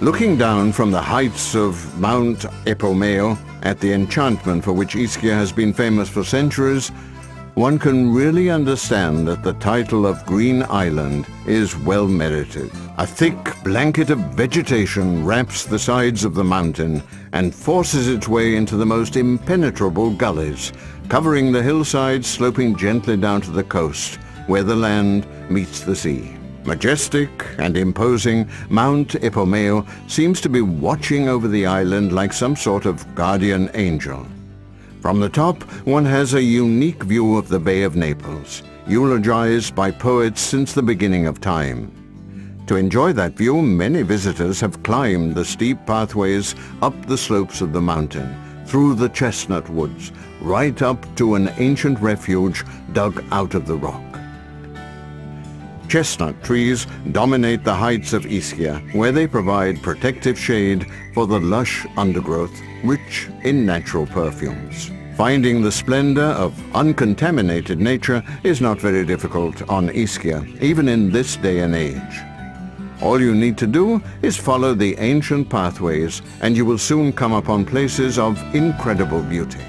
Looking down from the heights of Mount Epomeo at the enchantment for which Ischia has been famous for centuries, one can really understand that the title of Green Island is well merited. A thick blanket of vegetation wraps the sides of the mountain and forces its way into the most impenetrable gullies, covering the hillsides sloping gently down to the coast, where the land meets the sea. Majestic and imposing, Mount Epomeo seems to be watching over the island like some sort of guardian angel. From the top, one has a unique view of the Bay of Naples, eulogized by poets since the beginning of time. To enjoy that view, many visitors have climbed the steep pathways up the slopes of the mountain, through the chestnut woods, right up to an ancient refuge dug out of the rock. Chestnut trees dominate the heights of Ischia, where they provide protective shade for the lush undergrowth, rich in natural perfumes. Finding the splendor of uncontaminated nature is not very difficult on Ischia, even in this day and age. All you need to do is follow the ancient pathways and you will soon come upon places of incredible beauty.